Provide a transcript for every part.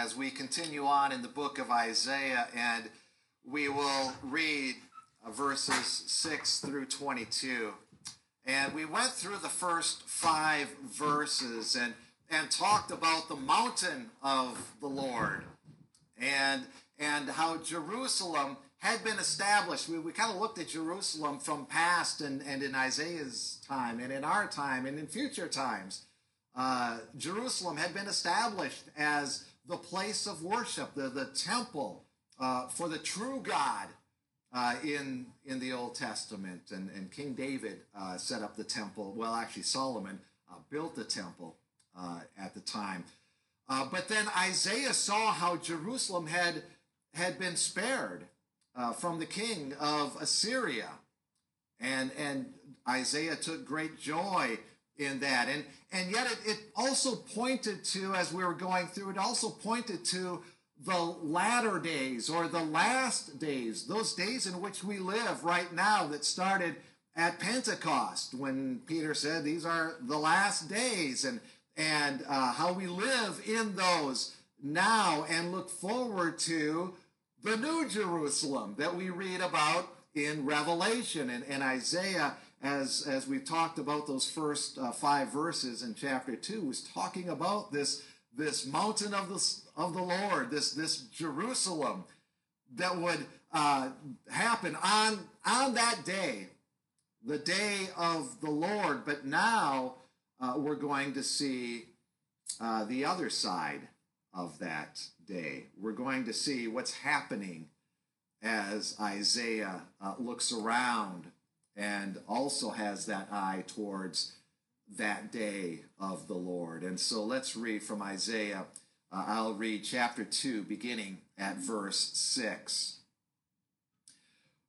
as we continue on in the book of Isaiah, and we will read uh, verses 6 through 22. And we went through the first five verses and, and talked about the mountain of the Lord and, and how Jerusalem had been established. We, we kind of looked at Jerusalem from past and, and in Isaiah's time and in our time and in future times. Uh, Jerusalem had been established as the place of worship, the, the temple uh, for the true God uh, in, in the Old Testament. And, and King David uh, set up the temple. Well, actually, Solomon uh, built the temple uh, at the time. but then Isaiah saw how Jerusalem had, had been spared from the king of Assyria. And, and Isaiah took great joy in that. And, and yet it, it also pointed to, as we were going through, it also pointed to the latter days or the last days, those days in which we live right now that started at Pentecost when Peter said these are the last days and, and uh, how we live in those now and look forward to the new Jerusalem that we read about in Revelation and, and Isaiah as as we've talked about those first uh, five verses in chapter two, was talking about this this mountain of the of the Lord, this this Jerusalem that would uh, happen on on that day, the day of the Lord. But now uh, we're going to see uh, the other side of that day. We're going to see what's happening as Isaiah uh, looks around and also has that eye towards that day of the Lord. And so let's read from Isaiah. Uh, I'll read chapter 2, beginning at verse 6.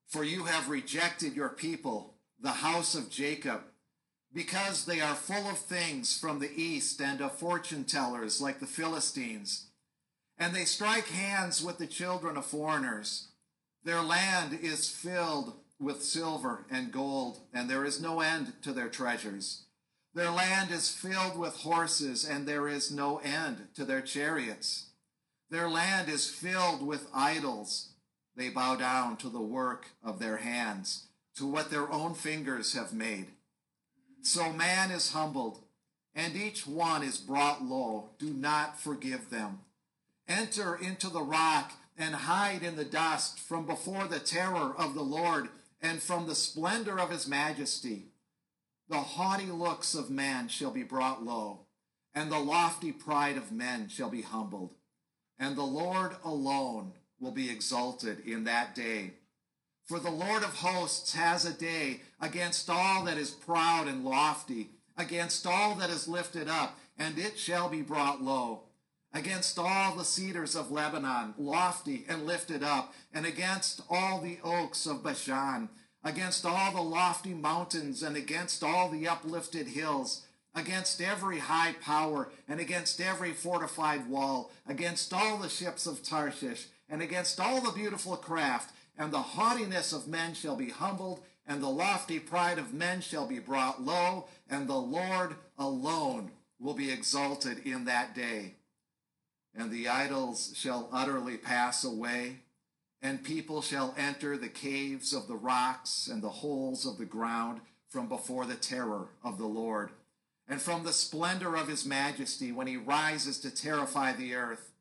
For you have rejected your people, the house of Jacob, because they are full of things from the east and of fortune tellers like the Philistines. And they strike hands with the children of foreigners. Their land is filled with silver and gold, and there is no end to their treasures. Their land is filled with horses, and there is no end to their chariots. Their land is filled with idols. They bow down to the work of their hands, to what their own fingers have made. So man is humbled, and each one is brought low. Do not forgive them. Enter into the rock and hide in the dust from before the terror of the Lord and from the splendor of his majesty. The haughty looks of man shall be brought low, and the lofty pride of men shall be humbled. And the Lord alone will be exalted in that day. For the Lord of hosts has a day against all that is proud and lofty, against all that is lifted up, and it shall be brought low against all the cedars of Lebanon, lofty and lifted up, and against all the oaks of Bashan, against all the lofty mountains, and against all the uplifted hills, against every high power, and against every fortified wall, against all the ships of Tarshish, and against all the beautiful craft, and the haughtiness of men shall be humbled, and the lofty pride of men shall be brought low, and the Lord alone will be exalted in that day and the idols shall utterly pass away, and people shall enter the caves of the rocks and the holes of the ground from before the terror of the Lord, and from the splendor of his majesty when he rises to terrify the earth.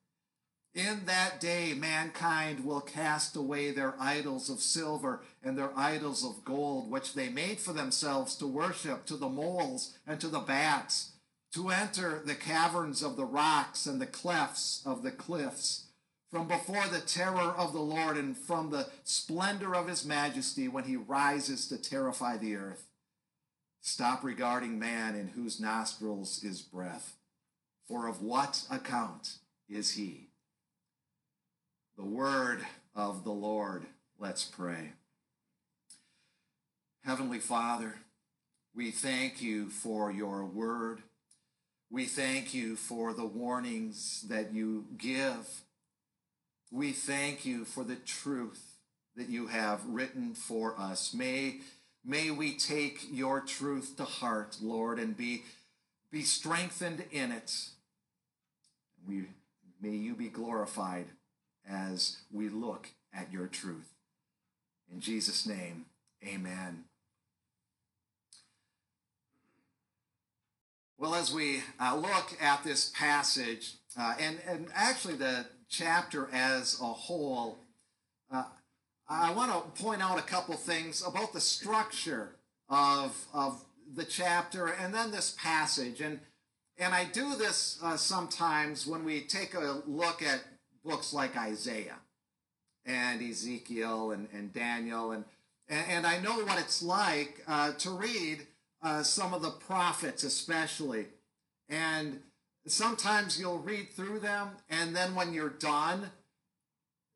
In that day, mankind will cast away their idols of silver and their idols of gold, which they made for themselves to worship to the moles and to the bats to enter the caverns of the rocks and the clefts of the cliffs, from before the terror of the Lord and from the splendor of his majesty when he rises to terrify the earth. Stop regarding man in whose nostrils is breath, for of what account is he? The word of the Lord. Let's pray. Heavenly Father, we thank you for your word. We thank you for the warnings that you give. We thank you for the truth that you have written for us. May, may we take your truth to heart, Lord, and be, be strengthened in it. We may you be glorified as we look at your truth. In Jesus' name, amen. Well, as we uh, look at this passage, uh, and, and actually the chapter as a whole, uh, I want to point out a couple things about the structure of, of the chapter and then this passage. And, and I do this uh, sometimes when we take a look at books like Isaiah and Ezekiel and, and Daniel. And, and I know what it's like uh, to read uh, some of the prophets, especially. And sometimes you'll read through them, and then when you're done,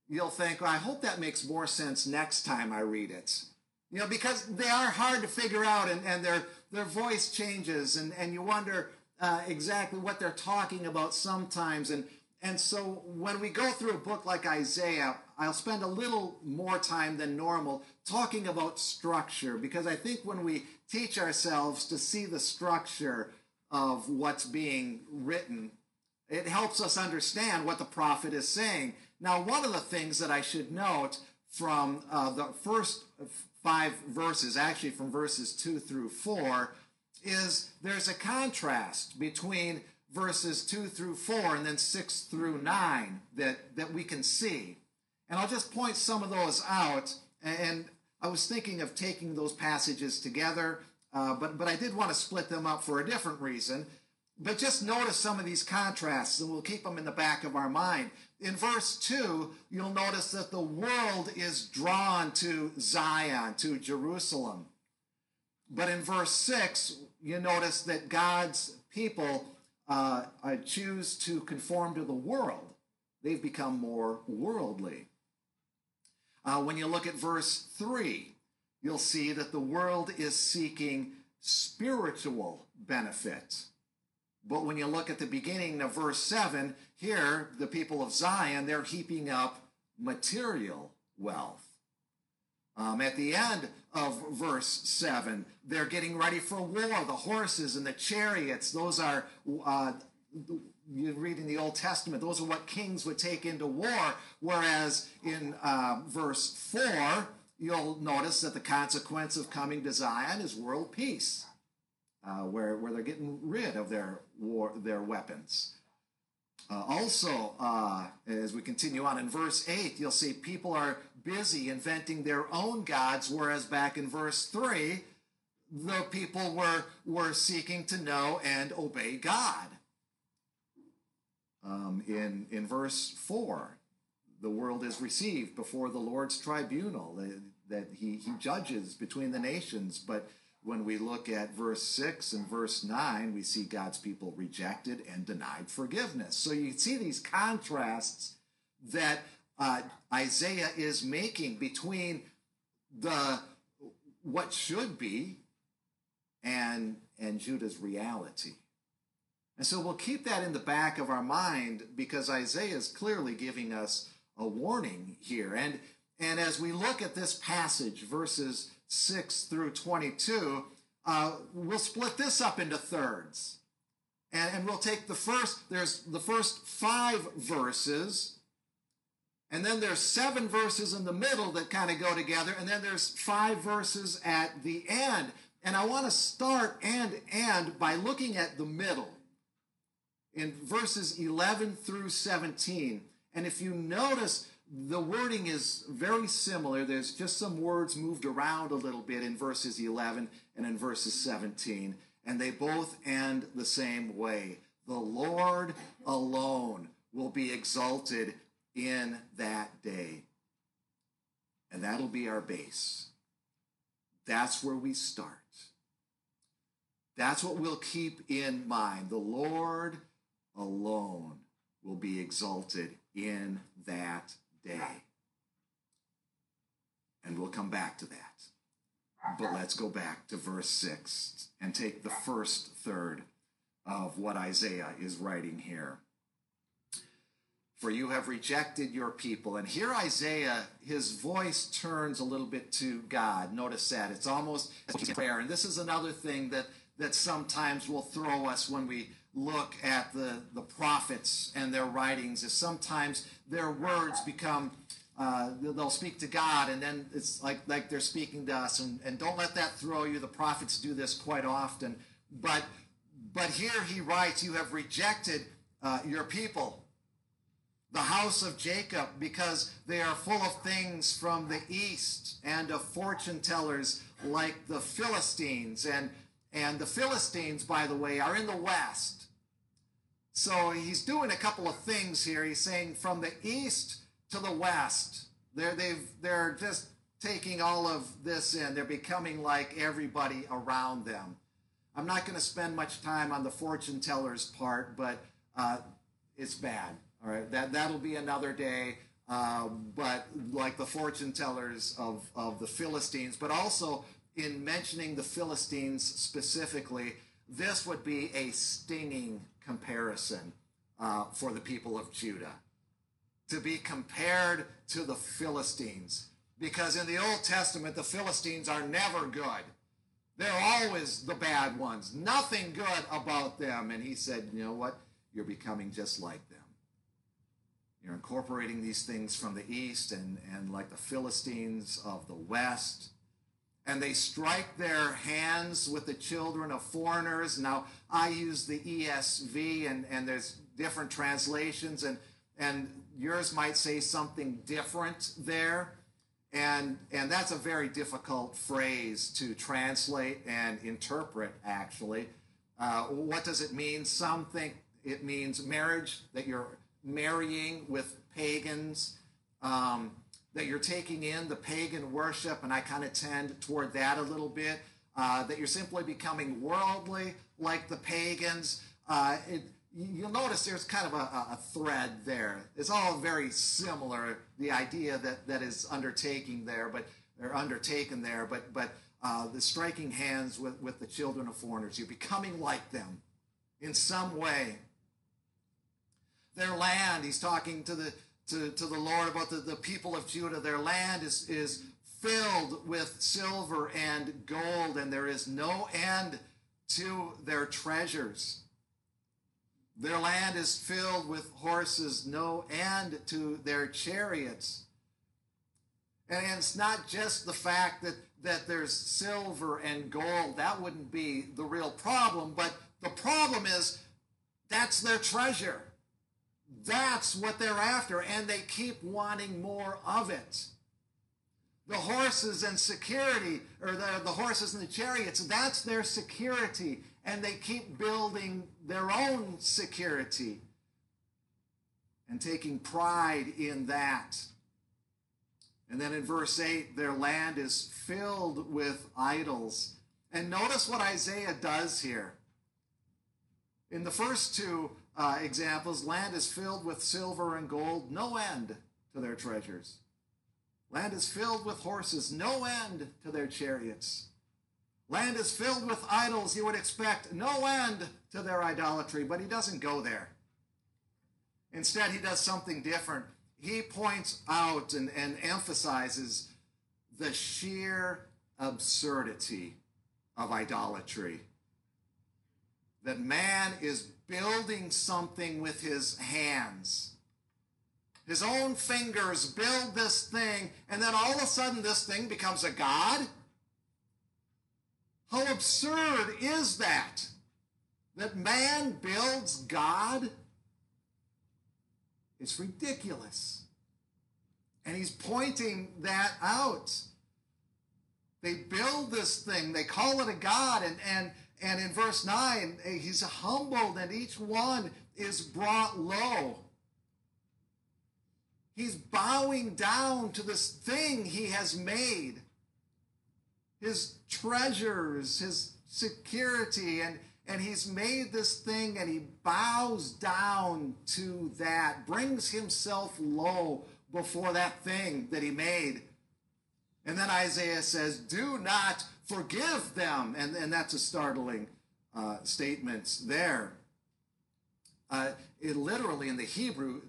you'll think, well, I hope that makes more sense next time I read it. You know, because they are hard to figure out, and, and their, their voice changes, and, and you wonder uh, exactly what they're talking about sometimes. And, and so when we go through a book like Isaiah, I'll spend a little more time than normal talking about structure, because I think when we teach ourselves to see the structure of what's being written, it helps us understand what the prophet is saying. Now, one of the things that I should note from uh, the first five verses, actually from verses two through four, is there's a contrast between verses two through four and then six through nine that, that we can see. And I'll just point some of those out. And I was thinking of taking those passages together, uh, but, but I did want to split them up for a different reason. But just notice some of these contrasts, and we'll keep them in the back of our mind. In verse 2, you'll notice that the world is drawn to Zion, to Jerusalem. But in verse 6, you notice that God's people uh, choose to conform to the world. They've become more worldly. Uh, when you look at verse 3, you'll see that the world is seeking spiritual benefit. But when you look at the beginning of verse 7, here, the people of Zion, they're heaping up material wealth. Um, at the end of verse 7, they're getting ready for war. The horses and the chariots, those are, uh, you read in the Old Testament, those are what kings would take into war. Whereas in uh, verse 4, you'll notice that the consequence of coming to Zion is world peace uh, where, where they're getting rid of their war, their weapons. Uh, also, uh, as we continue on in verse 8, you'll see people are busy inventing their own gods, whereas back in verse 3, the people were, were seeking to know and obey God. Um, in, in verse 4, the world is received before the Lord's tribunal, that, he, he judges between the nations, but when we look at verse 6 and verse 9, we see God's people rejected and denied forgiveness. So you see these contrasts that uh, Isaiah is making between the what should be and, and Judah's reality. And so we'll keep that in the back of our mind because Isaiah is clearly giving us a warning here. And, and as we look at this passage, verses 6 through 22, uh, we'll split this up into thirds. And, and we'll take the first, there's the first five verses, and then there's seven verses in the middle that kind of go together, and then there's five verses at the end. And I want to start and end by looking at the middle in verses 11 through 17. And if you notice, the wording is very similar. There's just some words moved around a little bit in verses 11 and in verses 17, and they both end the same way. The Lord alone will be exalted in that day. And that'll be our base. That's where we start. That's what we'll keep in mind. The Lord alone will be exalted in that day. And we'll come back to that. But let's go back to verse 6 and take the first third of what Isaiah is writing here. For you have rejected your people. And here Isaiah, his voice turns a little bit to God. Notice that. It's almost as prayer. And this is another thing that, that sometimes will throw us when we look at the, the prophets and their writings is sometimes their words become uh, they'll speak to God and then it's like like they're speaking to us and, and don't let that throw you. The prophets do this quite often. But but here he writes, You have rejected uh, your people the house of Jacob, because they are full of things from the east and of fortune tellers like the Philistines. And, and the Philistines, by the way, are in the west. So he's doing a couple of things here. He's saying from the east to the west. They're, they've, they're just taking all of this in. They're becoming like everybody around them. I'm not going to spend much time on the fortune tellers part, but uh, it's bad. All right, that that'll be another day. Uh, but like the fortune tellers of of the Philistines, but also in mentioning the Philistines specifically, this would be a stinging comparison uh, for the people of Judah to be compared to the Philistines. Because in the Old Testament, the Philistines are never good. They're always the bad ones. Nothing good about them. And he said, You know what? You're becoming just like them. You're incorporating these things from the east and, and like the Philistines of the west. And they strike their hands with the children of foreigners. Now, I use the ESV, and, and there's different translations, and, and yours might say something different there. And, and that's a very difficult phrase to translate and interpret, actually. Uh, what does it mean? Some think it means marriage, that you're marrying with pagans, um, that you're taking in the pagan worship, and I kind of tend toward that a little bit, uh, that you're simply becoming worldly like the pagans. Uh, it, you'll notice there's kind of a, a, thread there. It's all very similar, the idea that, that is undertaking there, but they're undertaken there, but, but uh, the striking hands with, with the children of foreigners. You're becoming like them in some way their land. He's talking to the to, to the Lord about the, the people of Judah. Their land is, is filled with silver and gold, and there is no end to their treasures. Their land is filled with horses, no end to their chariots. And it's not just the fact that, that there's silver and gold. That wouldn't be the real problem, but the problem is that's their treasure. That's what they're after, and they keep wanting more of it. The horses and security, or the, the horses and the chariots, that's their security, and they keep building their own security and taking pride in that. And then in verse 8, their land is filled with idols. And notice what Isaiah does here. In the first two, uh, examples, land is filled with silver and gold, no end to their treasures. Land is filled with horses, no end to their chariots. Land is filled with idols, you would expect no end to their idolatry, but he doesn't go there. Instead, he does something different. He points out and, and emphasizes the sheer absurdity of idolatry. That man is building something with his hands. His own fingers build this thing, and then all of a sudden this thing becomes a god? How absurd is that? That man builds God? It's ridiculous. And he's pointing that out. They build this thing, they call it a God, and, and and in verse 9, eh, he's humbled and each one is brought low. He's bowing down to this thing he has made his treasures, his security, and, and he's made this thing and he bows down to that, brings himself low before that thing that he made. And then Isaiah says, Do not forgive them. And, and that's a startling uh, statement there. Uh, it literally in the Hebrew,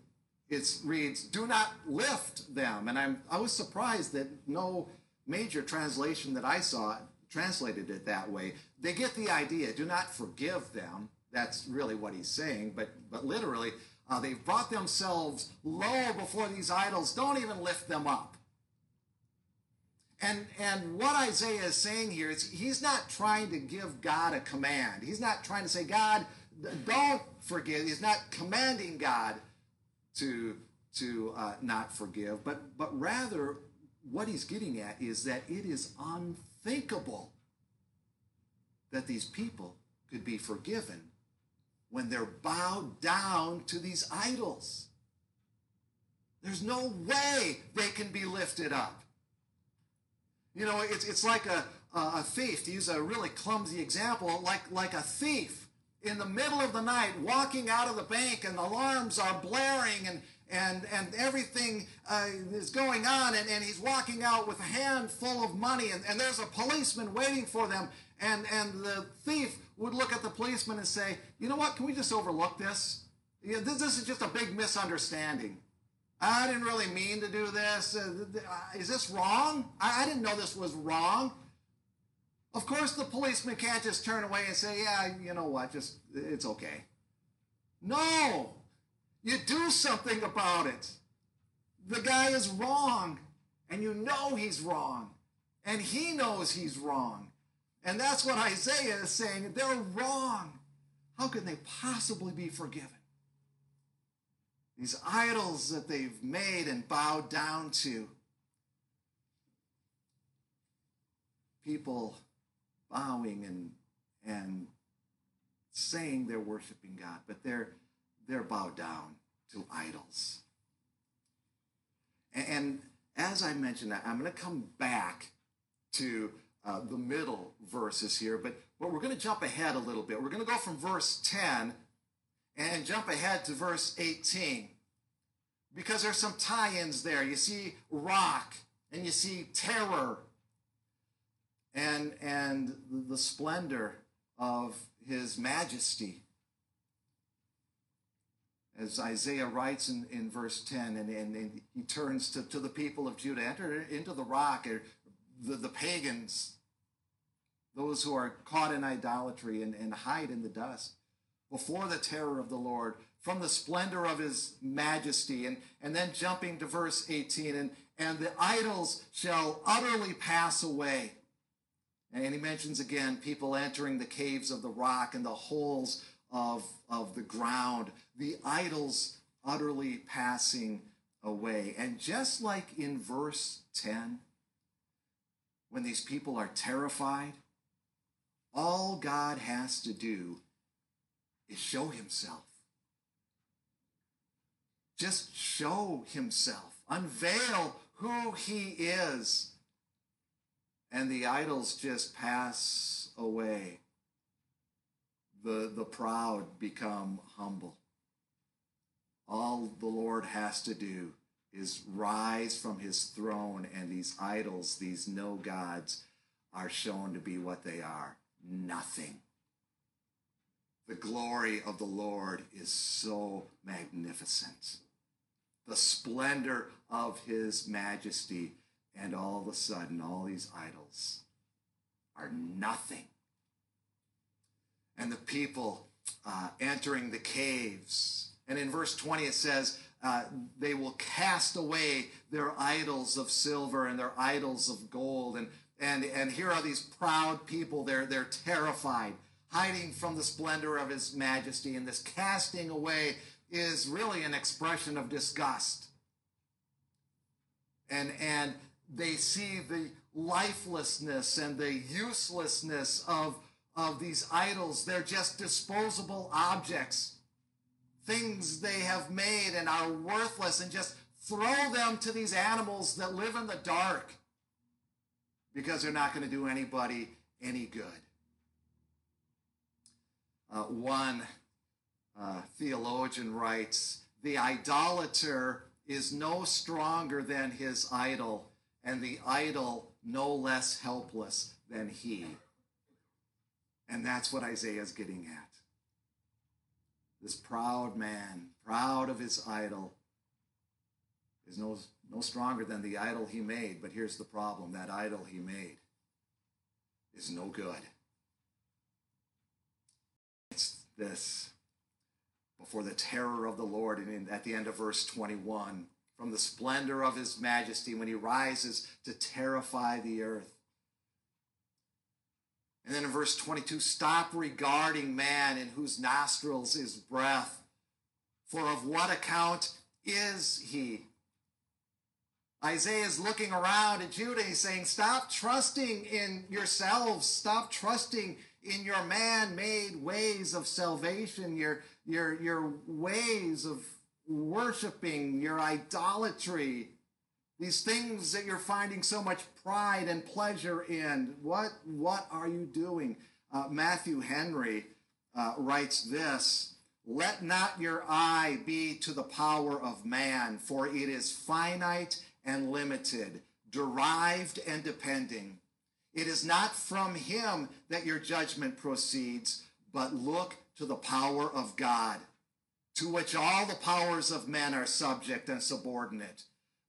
it reads, do not lift them. And I'm, I was surprised that no major translation that I saw translated it that way. They get the idea, do not forgive them. that's really what he's saying, but, but literally, uh, they've brought themselves low before these idols. Don't even lift them up. And, and what Isaiah is saying here is he's not trying to give God a command. He's not trying to say, God, don't forgive. He's not commanding God to, to uh, not forgive, but, but rather what he's getting at is that it is unthinkable that these people could be forgiven when they're bowed down to these idols. There's no way they can be lifted up. You know, it's, it's like a, a thief, to use a really clumsy example, like, like a thief in the middle of the night walking out of the bank and the alarms are blaring and, and, and everything uh, is going on and, and he's walking out with a hand full of money and, and there's a policeman waiting for them and, and the thief would look at the policeman and say, you know what, can we just overlook this? Yeah, this, this is just a big misunderstanding. I didn't really mean to do this. Uh, is this wrong? I didn't know this was wrong. Of course, the policeman can't just turn away and say, yeah, you know what, just, it's okay. No, you do something about it. The guy is wrong, and you know he's wrong, and he knows he's wrong. And that's what Isaiah is saying. They're wrong. How can they possibly be forgiven? These idols that they've made and bowed down to. People bowing and, and saying they're worshiping God, but they're, they're bowed down to idols. And, and as I mentioned, I'm going to come back to uh, the middle verses here, but, but we're going to jump ahead a little bit. We're going to go from verse 10 and jump ahead to verse 18 because there's some tie ins there. You see rock and you see terror and, and the splendor of his majesty. As Isaiah writes in, in verse 10, and, and, and he turns to, to the people of Judah, enter into the rock, or the, the pagans, those who are caught in idolatry and, and hide in the dust before the terror of the Lord, from the splendor of his majesty. And, and then jumping to verse 18, and, and the idols shall utterly pass away. And he mentions again people entering the caves of the rock and the holes of, of the ground, the idols utterly passing away. And just like in verse 10, when these people are terrified, all God has to do is show himself. Just show himself, unveil who he is, and the idols just pass away. The, the proud become humble. All the Lord has to do is rise from his throne, and these idols, these no gods, are shown to be what they are nothing. The glory of the Lord is so magnificent. The splendor of his majesty, and all of a sudden, all these idols are nothing. And the people uh, entering the caves. And in verse 20, it says, uh, they will cast away their idols of silver and their idols of gold and and, and here are these proud people. They're, they're terrified, hiding from the splendor of his majesty. And this casting away is really an expression of disgust. And, and they see the lifelessness and the uselessness of, of these idols. They're just disposable objects, things they have made and are worthless, and just throw them to these animals that live in the dark because they're not going to do anybody any good. Uh, one uh, theologian writes The idolater is no stronger than his idol, and the idol no less helpless than he. And that's what Isaiah is getting at. This proud man, proud of his idol, is no no stronger than the idol he made. But here's the problem that idol he made is no good. It's, this before the terror of the Lord. And in, at the end of verse 21, from the splendor of his majesty when he rises to terrify the earth. And then in verse 22, stop regarding man in whose nostrils is breath. For of what account is he? Isaiah is looking around at Judah. He's saying, Stop trusting in yourselves. Stop trusting in your man made ways of salvation, your, your, your ways of worshiping, your idolatry, these things that you're finding so much pride and pleasure in. What, what are you doing? Uh, Matthew Henry uh, writes this Let not your eye be to the power of man, for it is finite and limited, derived and depending. It is not from him that your judgment proceeds, but look to the power of God, to which all the powers of men are subject and subordinate.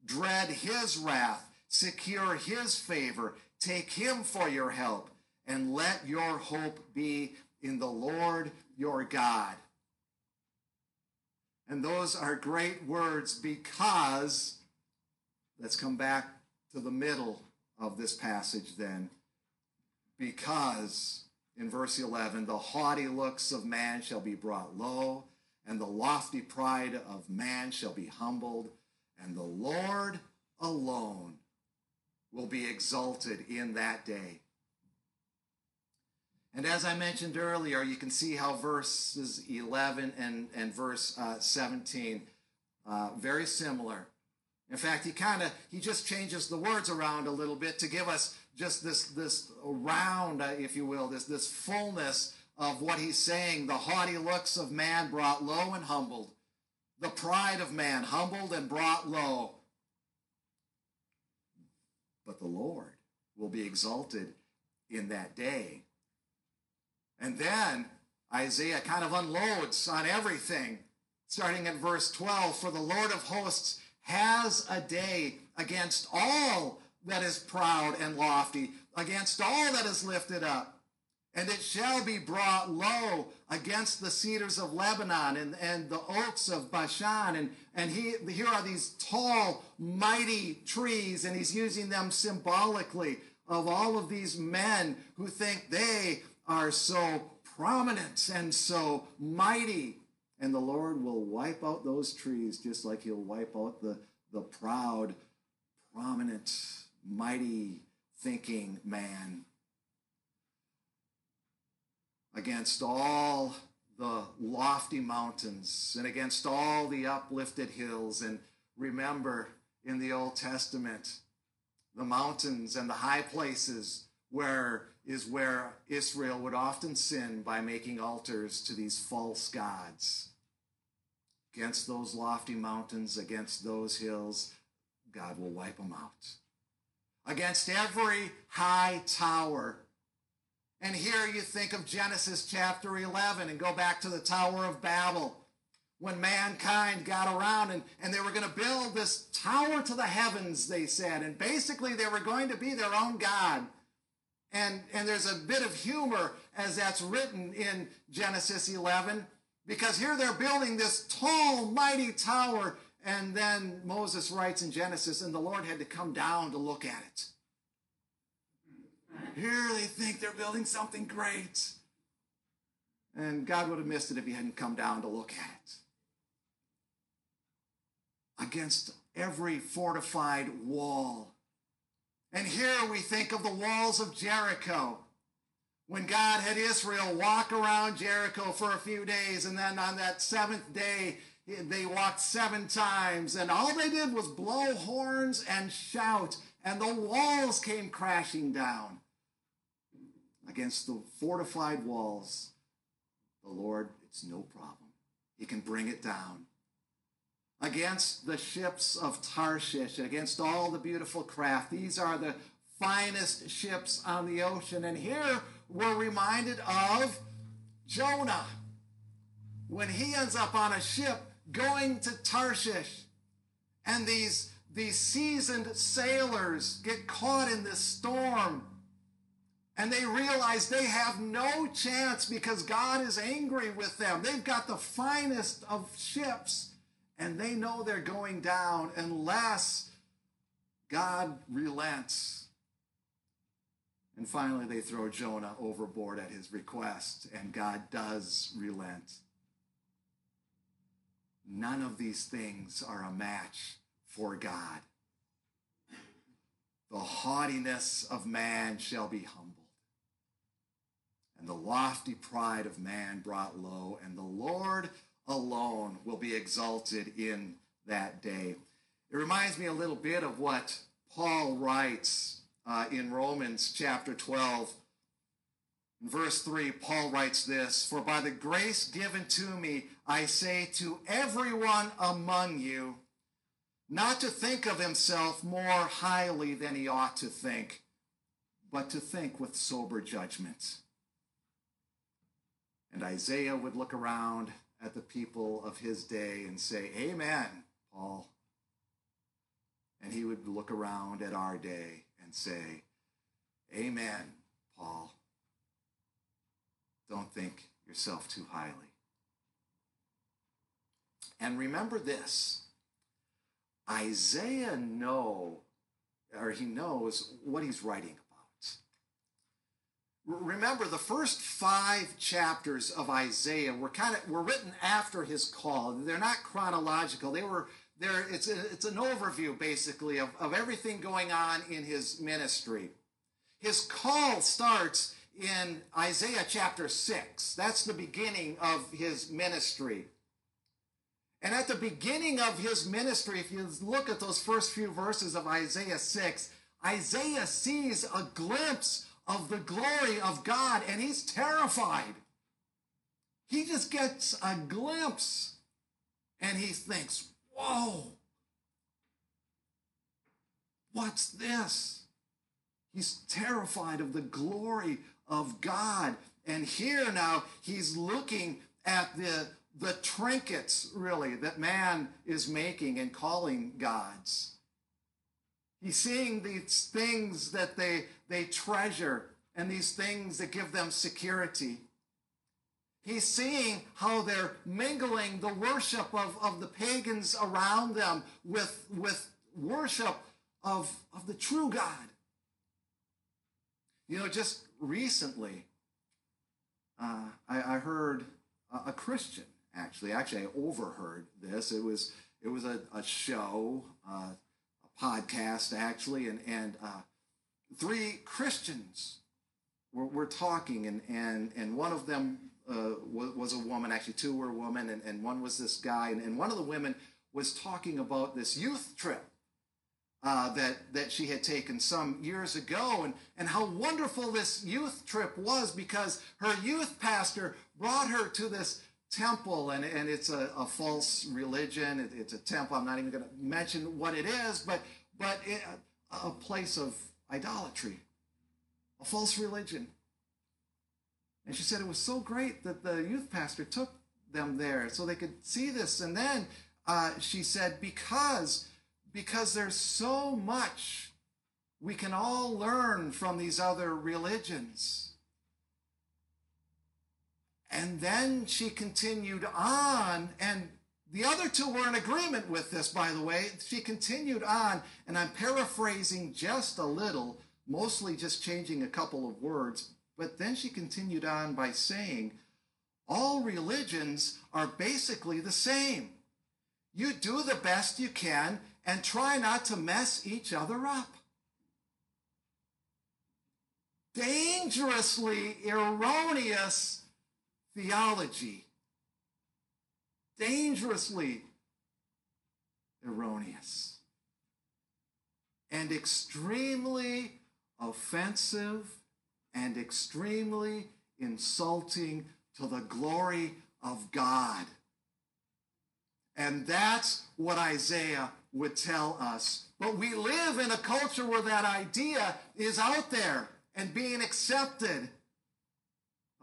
Dread his wrath, secure his favor, take him for your help, and let your hope be in the Lord your God. And those are great words because, let's come back to the middle of this passage then. Because, in verse 11, the haughty looks of man shall be brought low, and the lofty pride of man shall be humbled and the Lord alone will be exalted in that day. And as I mentioned earlier, you can see how verses 11 and, and verse uh, 17, uh, very similar. In fact, he kind of, he just changes the words around a little bit to give us just this, this round, uh, if you will, this, this fullness of what he's saying. The haughty looks of man brought low and humbled the pride of man, humbled and brought low. But the Lord will be exalted in that day. And then Isaiah kind of unloads on everything, starting at verse 12 For the Lord of hosts has a day against all that is proud and lofty, against all that is lifted up and it shall be brought low against the cedars of Lebanon and, and the oaks of Bashan. And, and he, here are these tall, mighty trees, and he's using them symbolically of all of these men who think they are so prominent and so mighty. And the Lord will wipe out those trees just like he'll wipe out the, the proud, prominent, mighty thinking man against all the lofty mountains and against all the uplifted hills. And remember in the Old Testament, the mountains and the high places where is where Israel would often sin by making altars to these false gods. Against those lofty mountains, against those hills, God will wipe them out. Against every high tower and here you think of Genesis chapter 11 and go back to the Tower of Babel when mankind got around and, and they were going to build this tower to the heavens, they said. And basically, they were going to be their own God. And, and there's a bit of humor as that's written in Genesis 11 because here they're building this tall, mighty tower. And then Moses writes in Genesis, and the Lord had to come down to look at it. Here they think they're building something great. And God would have missed it if he hadn't come down to look at it. Against every fortified wall. And here we think of the walls of Jericho. When God had Israel walk around Jericho for a few days, and then on that seventh day, they walked seven times, and all they did was blow horns and shout, and the walls came crashing down against the fortified walls, the Lord, it's no problem. He can bring it down. Against the ships of Tarshish, against all the beautiful craft, these are the finest ships on the ocean. And here we're reminded of Jonah when he ends up on a ship going to Tarshish. And these, these seasoned sailors get caught in this storm And they realize they have no chance because God is angry with them. They've got the finest of ships, and they know they're going down unless God relents. And finally, they throw Jonah overboard at his request, and God does relent. None of these things are a match for God. The haughtiness of man shall be humbled, and the lofty pride of man brought low, and the Lord alone will be exalted in that day. It reminds me a little bit of what Paul writes uh, in Romans chapter 12. In verse 3, Paul writes this For by the grace given to me, I say to everyone among you, not to think of himself more highly than he ought to think, but to think with sober judgment. And Isaiah would look around at the people of his day and say, Amen, Paul. And he would look around at our day and say, Amen, Paul. Don't think yourself too highly. And remember this Isaiah know, or he knows what he's writing about. Remember, the first five chapters of Isaiah were kind of were written after his call. They're not chronological. They were there. It's it's an overview basically of, of everything going on in his ministry. His call starts in Isaiah chapter six. That's the beginning of his ministry. And at the beginning of his ministry, if you look at those first few verses of Isaiah 6, Isaiah sees a glimpse of the glory of God and he's terrified. He just gets a glimpse and he thinks, Whoa, what's this? He's terrified of the glory of God. And here now he's looking at the the trinkets, really, that man is making and calling gods. He's seeing these things that they, they treasure and these things that give them security. He's seeing how they're mingling the worship of, of the pagans around them with, with worship of, of the true God. You know, just recently, uh, I, I heard a, a Christian actually. Actually, I overheard this. It was it was a, a show, uh, a podcast actually, and and uh, three Christians were, were talking, and and and one of them uh, was, was, a woman. Actually, two were women, and, and one was this guy, and, and one of the women was talking about this youth trip. Uh, that that she had taken some years ago, and and how wonderful this youth trip was because her youth pastor brought her to this temple, and, and it's a, a false religion. It, it's a temple. I'm not even going to mention what it is, but but it, a place of idolatry, a false religion. And she said it was so great that the youth pastor took them there so they could see this. And then uh, she said, because because there's so much we can all learn from these other religions. And then she continued on, and the other two were in agreement with this, by the way. She continued on, and I'm paraphrasing just a little, mostly just changing a couple of words. But then she continued on by saying, All religions are basically the same. You do the best you can and try not to mess each other up. Dangerously erroneous theology. Dangerously erroneous and extremely offensive and extremely insulting to the glory of God. And that's what Isaiah would tell us. But we live in a culture where that idea is out there and being accepted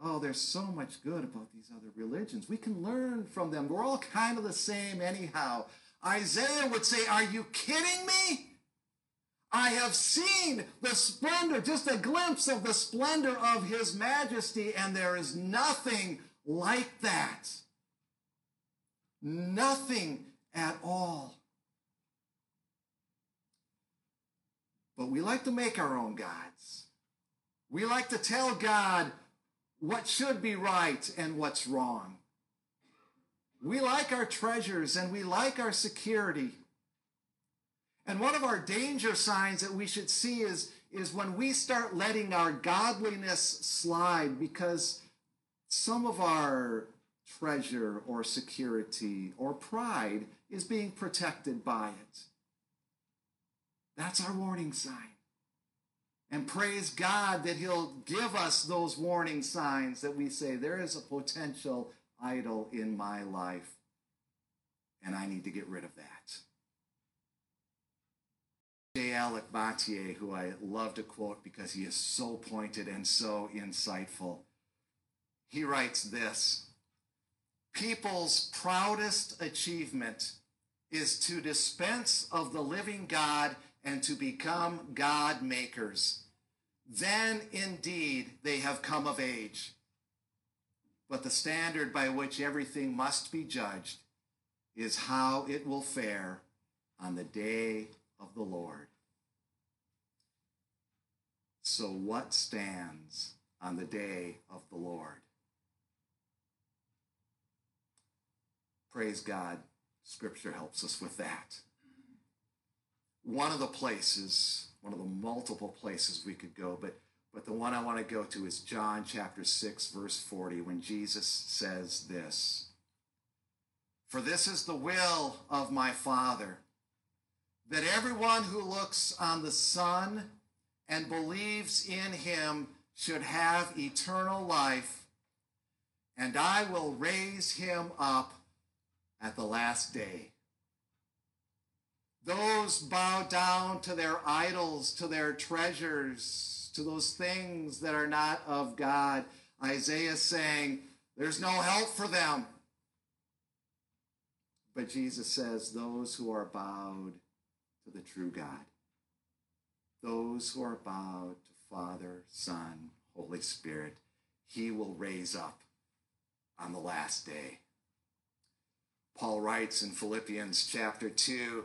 oh, there's so much good about these other religions. We can learn from them. We're all kind of the same, anyhow. Isaiah would say, Are you kidding me? I have seen the splendor, just a glimpse of the splendor of his majesty, and there is nothing like that. Nothing at all. But we like to make our own gods. We like to tell God what should be right and what's wrong. We like our treasures and we like our security. And one of our danger signs that we should see is, is when we start letting our godliness slide because some of our treasure or security or pride is being protected by it. That's our warning sign. And praise God that He'll give us those warning signs that we say, there is a potential idol in my life, and I need to get rid of that. J. Alec Motyer, who I love to quote because he is so pointed and so insightful, he writes this People's proudest achievement is to dispense of the living God and to become God makers. Then indeed they have come of age. But the standard by which everything must be judged is how it will fare on the day of the Lord. So, what stands on the day of the Lord? Praise God, Scripture helps us with that one of the places, one of the multiple places we could go, but but the one I want to go to is John chapter 6 verse 40 when Jesus says this. For this is the will of my Father that everyone who looks on the Son and believes in him should have eternal life, and I will raise him up at the last day. Those bow down to their idols, to their treasures, to those things that are not of God. Isaiah saying, There's no help for them. But Jesus says, Those who are bowed to the true God, those who are bowed to Father, Son, Holy Spirit, He will raise up on the last day. Paul writes in Philippians chapter 2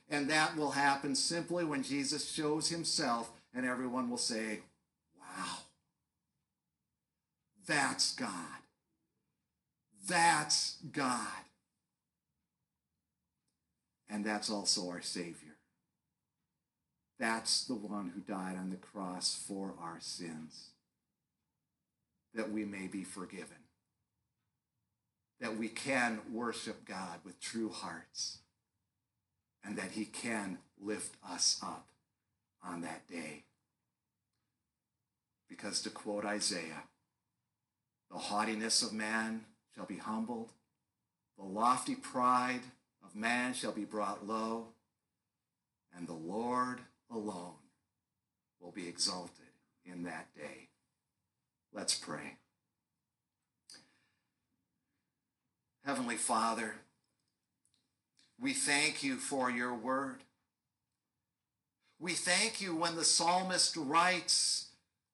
And that will happen simply when Jesus shows himself, and everyone will say, Wow, that's God. That's God. And that's also our Savior. That's the one who died on the cross for our sins, that we may be forgiven, that we can worship God with true hearts and that he can lift us up on that day. Because to quote Isaiah, the haughtiness of man shall be humbled, the lofty pride of man shall be brought low, and the Lord alone will be exalted in that day. Let's pray. Heavenly Father, we thank you for your word. We thank you when the psalmist writes,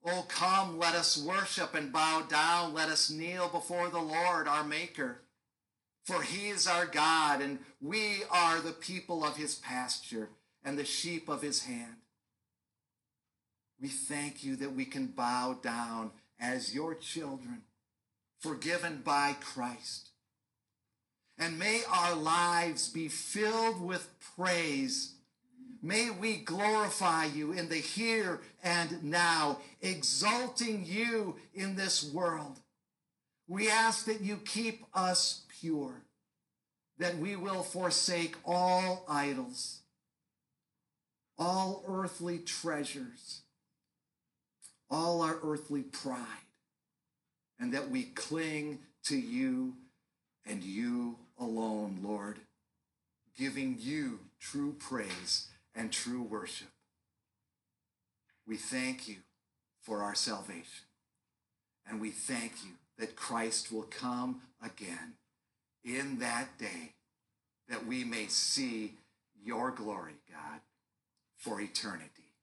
Oh, come, let us worship and bow down. Let us kneel before the Lord, our Maker. For he is our God, and we are the people of his pasture and the sheep of his hand. We thank you that we can bow down as your children, forgiven by Christ. And may our lives be filled with praise. May we glorify you in the here and now, exalting you in this world. We ask that you keep us pure, that we will forsake all idols, all earthly treasures, all our earthly pride and that we cling to you and you alone, Lord, giving you true praise and true worship. We thank you for our salvation. And we thank you that Christ will come again in that day that we may see your glory, God, for eternity.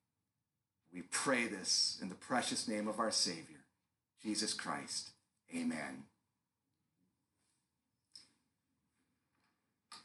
We pray this in the precious name of our Savior, Jesus Christ. Amen.